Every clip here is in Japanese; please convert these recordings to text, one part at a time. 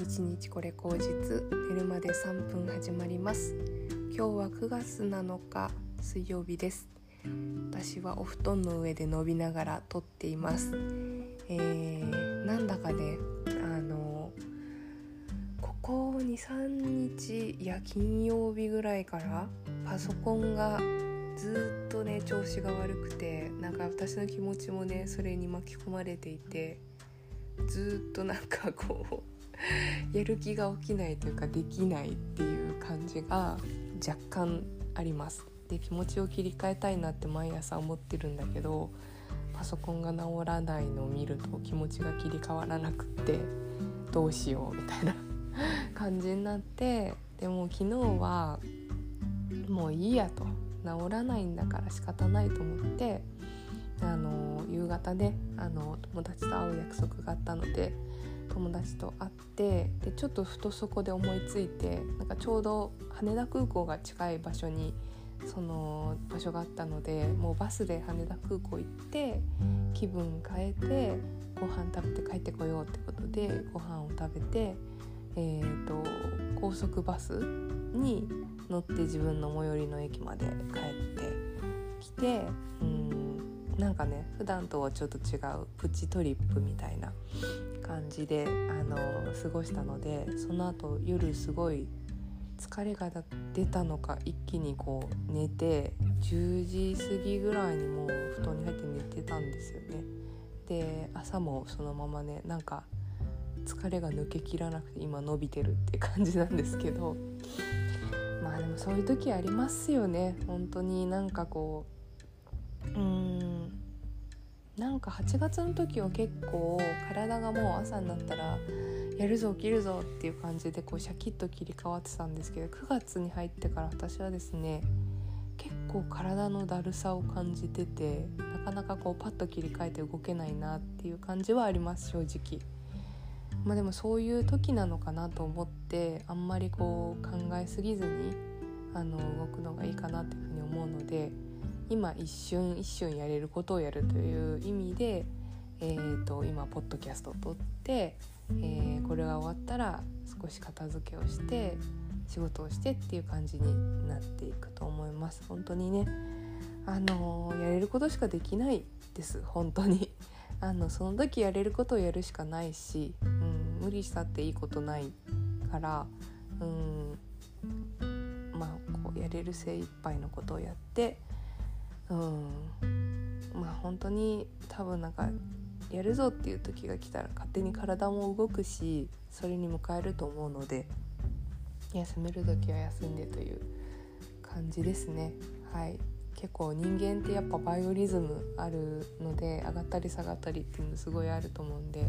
日日これ口実寝るまで3分始まります。今日は9月7日水曜日です。私はお布団の上で伸びながら撮っています。えー、なんだかねあのここ23日いや金曜日ぐらいからパソコンがずっとね調子が悪くてなんか私の気持ちもねそれに巻き込まれていてずっとなんかこう やる気が起きないというかできないっていう感じが若干あります。で気持ちを切り替えたいなって毎朝思ってるんだけどパソコンが治らないのを見ると気持ちが切り替わらなくってどうしようみたいな 感じになってでも昨日はもういいやと治らないんだから仕方ないと思ってあの夕方ねあの友達と会う約束があったので友達と会ってでちょっとふとそこで思いついてなんかちょうど羽田空港が近い場所にその場所があったのでもうバスで羽田空港行って気分変えてご飯食べて帰ってこようってことでご飯を食べて、えーと、高速バスに乗って自分の最寄りの駅まで帰ってきてうんなんかね普段とはちょっと違うプチトリップみたいな感じであの過ごしたのでその後夜すごい疲れが出たのか一気にこう寝て10時過ぎぐらいにもう布団に入って寝てたんですよね。で朝もそのままねなんか疲れが抜けきらなくて今伸びてるって感じなんですけど。まあでもそういう時ありますよね。本当になんかこううん。なんか8月の時は結構体がもう朝になったらやるぞ起きるぞっていう感じでこうシャキッと切り替わってたんですけど9月に入ってから私はですね結構体のだるさを感じててなかなかこうパッと切り替えて動けないなっていう感じはあります正直。まあ、でもそういう時なのかなと思ってあんまりこう考えすぎずにあの動くのがいいかなっていうふうに思うので今一瞬一瞬やれることをやるという意味で、えーと、今ポッドキャストを撮って、えー、これが終わったら少し片付けをして仕事をしてっていう感じになっていくと思います。本当にね。あのやれることしかできないです。本当に。あのその時やれることをやるしかないし、うん、無理したっていいことないから、うん、まあこうやれる精一杯のことをやって、うん、まあ本当に多分なんかやるぞっていう時が来たら勝手に体も動くしそれに迎えると思うので休める時は休んでという感じですねはい。結構人間ってやっぱバイオリズムあるので上がったり下がったりっていうのすごいあると思うんで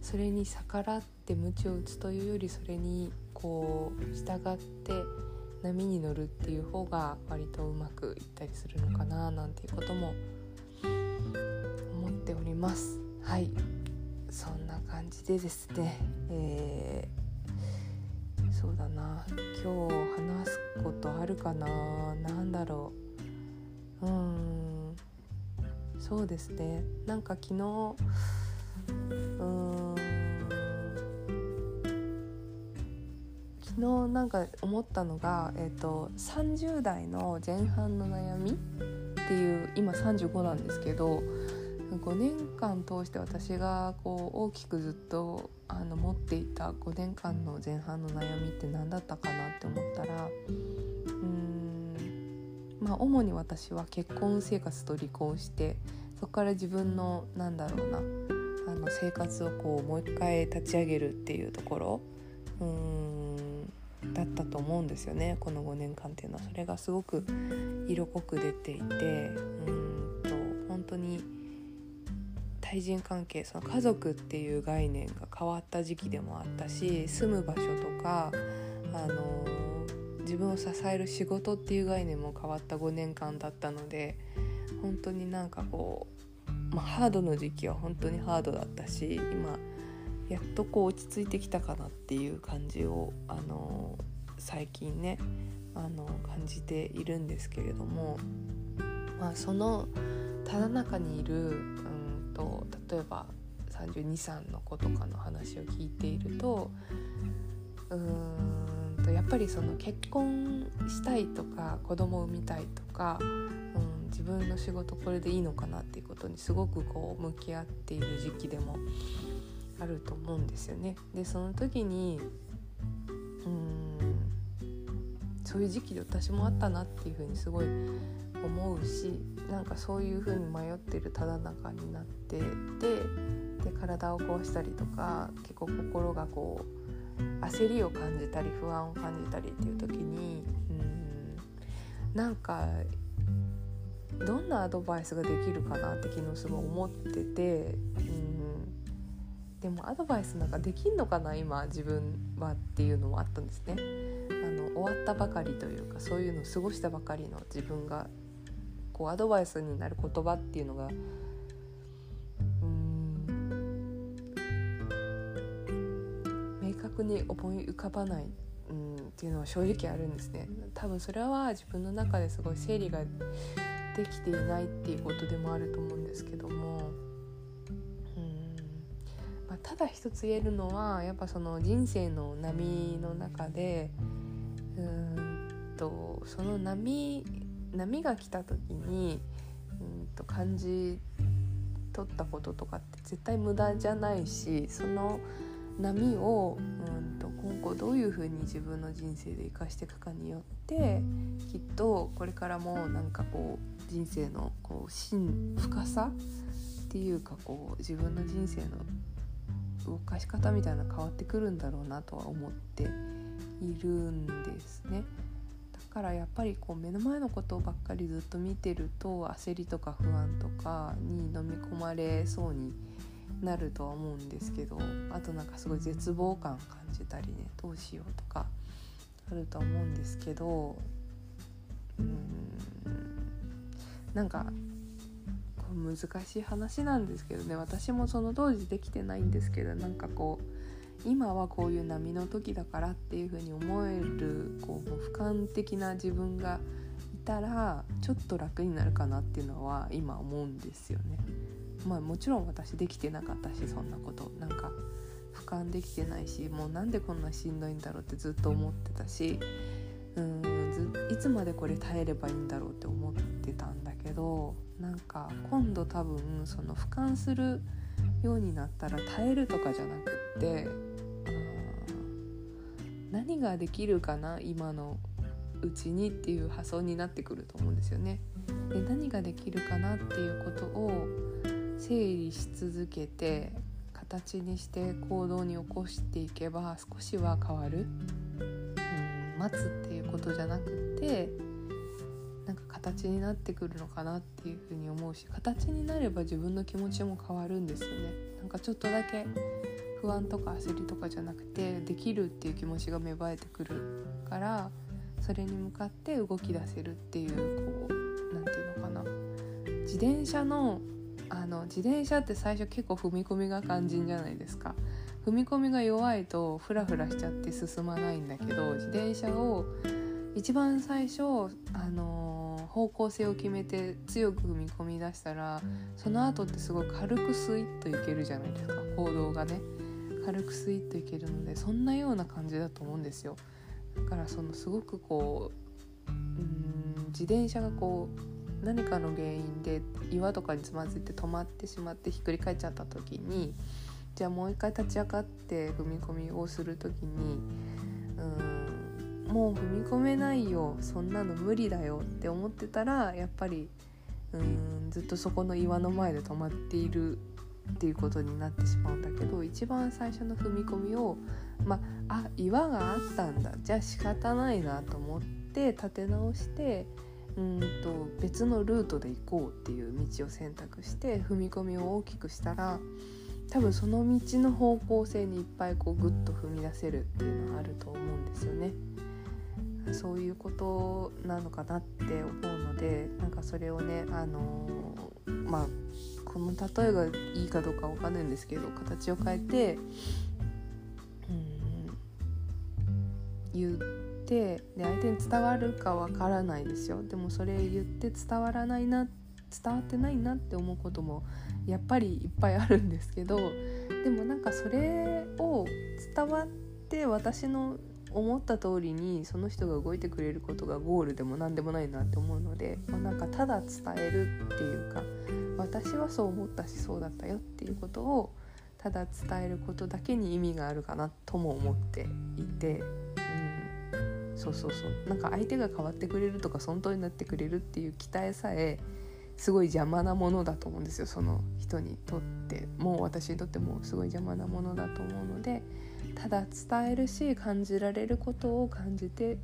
それに逆らって鞭を打つというよりそれにこう従って波に乗るっていう方が割とうまくいったりするのかななんていうことも思っております。はい。そんな感じでですね、えー、そうだな。今日話すことあるかな。何だろう。うん。そうですね。なんか昨日うん。昨日なんか思ったのが、えーと、30代の前半の悩みっていう今35なんですけど5年間通して私がこう大きくずっとあの持っていた5年間の前半の悩みって何だったかなって思ったらうんまあ主に私は結婚生活と離婚してそこから自分のなんだろうなあの生活をこうもう一回立ち上げるっていうところうんだったと思うんですよね。この5年間っていうのはそれがすごく色濃く出ていてうんと本当に対人関係その家族っていう概念が変わった時期でもあったし住む場所とかあの自分を支える仕事っていう概念も変わった5年間だったので本当になんかこう、まあ、ハードの時期は本当にハードだったし今やっとこう落ち着いてきたかなっていう感じを、あの最近ねあの感じているんですけれども、まあ、そのただ中にいるうんと例えば323の子とかの話を聞いているとうーんとやっぱりその結婚したいとか子供を産みたいとか、うん、自分の仕事これでいいのかなっていうことにすごくこう向き合っている時期でもあると思うんですよね。でその時にうんそういう時期で私もあったなっていうふうにすごい思うしなんかそういう風に迷ってるただ中になってでで体を壊したりとか結構心がこう焦りを感じたり不安を感じたりっていう時にうんなんかどんなアドバイスができるかなって昨日すごい思っててうんでもアドバイスなんかできんのかな今自分はっていうのもあったんですね。終わったばかりというかそういうのを過ごしたばかりの自分がこうアドバイスになる言葉っていうのがうん明確に思い浮かばない、うん、っていうのは正直あるんですね。多分それは自分の中ですごい整理ができていないっていうことでもあると思うんですけども、ただ一つ言えるのはやっぱその人生の波の中でとその波波が来た時にうんと感じ取ったこととかって絶対無駄じゃないしその波をうんと今後どういうふうに自分の人生で生かしていくかによってきっとこれからもなんかこう人生のこう深深さっていうかこう自分の人生の動かし方みたいな変わってくるんだろうなとは思っているんですね。からやっぱりこう目の前のことばっかりずっと見てると焦りとか不安とかに飲み込まれそうになるとは思うんですけどあとなんかすごい絶望感感じたりねどうしようとかあるとは思うんですけどうんなんか難しい話なんですけどね私もその当時できてないんですけどなんかこう今はこういう波の時だからっていう風に思えるこう俯瞰的な自分がいたらちょっと楽になるかなっていうのは今思うんですよね。まあもちろん私できてなかったしそんなことなんか俯瞰できてないしもうなんでこんなしんどいんだろうってずっと思ってたしうんいつまでこれ耐えればいいんだろうって思ってたんだけどなんか今度多分その俯瞰するようになったら耐えるとかじゃなくって何ができるかな今のうちにっていう発想になってくると思うんですよね。で何ができるかなっていうことを整理し続けて形にして行動に起こしていけば少しは変わる、うん、待つっていうことじゃなくてなんか形になってくるのかなっていうふうに思うし形になれば自分の気持ちも変わるんですよね。なんかちょっとだけ不安とか焦りとかじゃなくてできるっていう気持ちが芽生えてくるからそれに向かって動き出せるっていうこう何て言うのかな。自転車のあの自転車って最初結構踏み込みが肝心じゃないですか。踏み込みが弱いとフラフラしちゃって進まないんだけど自転車を一番最初あの方向性を決めて強く踏み込み出したらその後ってすごい軽くスイッといけるじゃないですか。行動がね。軽くスイッといけるのでそんなような感じだと思うんですよ。だからそのすごくこううん自転車がこう何かの原因で岩とかにつまずいて止まってしまってひっくり返っちゃった時にじゃあもう一回立ち上がって踏み込みをする時にうんもう踏み込めないよそんなの無理だよって思ってたらやっぱりうんずっとそこの岩の前で止まっているっていうことになってしまうんだけど一番最初の踏み込みをまああ岩があったんだじゃあ仕方ないなと思って立て直してうんと別のルートで行こうっていう道を選択して踏み込みを大きくしたら多分その道の方向性にいっぱいこうグッと踏み出せるっていうのはあると思うんですよね。そういうことなのかなって思うのでなんかそれをねあのー、まあこの例えがいいかどうかわかんないんですけど形を変えてうん言ってで相手に伝わるかわからないですよ。でもそれ言って伝わらないな伝わってないなって思うこともやっぱりいっぱいあるんですけどでもなんかそれを伝わって私の思った通りにその人が動いてくれることがゴールでも何でもないなって思うので、まあ、なんかただ伝えるっていうか私はそう思ったしそうだったよっていうことをただ伝えることだけに意味があるかなとも思っていて、うん、そうそうそう。なんか相手が変わってくれるとか尊重になってくれるっていう期待さえすごい邪魔なものだと思うんですよ。その人にとってもう私にとってもすごい邪魔なものだと思うのでただ伝えるし感じられることを感じて、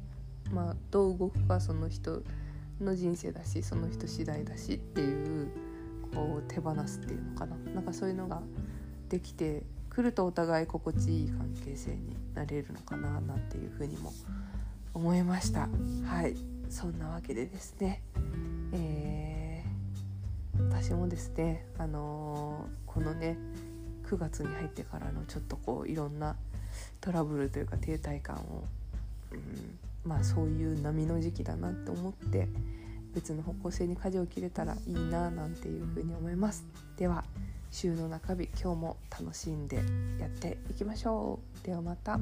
まあ、どう動くかその人の人生だしその人次第だしっていうこう手放すっていうのかな。なんかそういうのができてくるとお互い心地いい関係性になれるのかななんていうふうにも思いました。はい。そんなわけでですね、えー、私もですねあのー、このね9月に入ってからのちょっとこういろんなトラブルというか停滞感を、うん、まあそういう波の時期だなって思って別の方向性に舵を切れたらいいななんていうふうに思いますでは週の中日今日も楽しんでやっていきましょうではまた。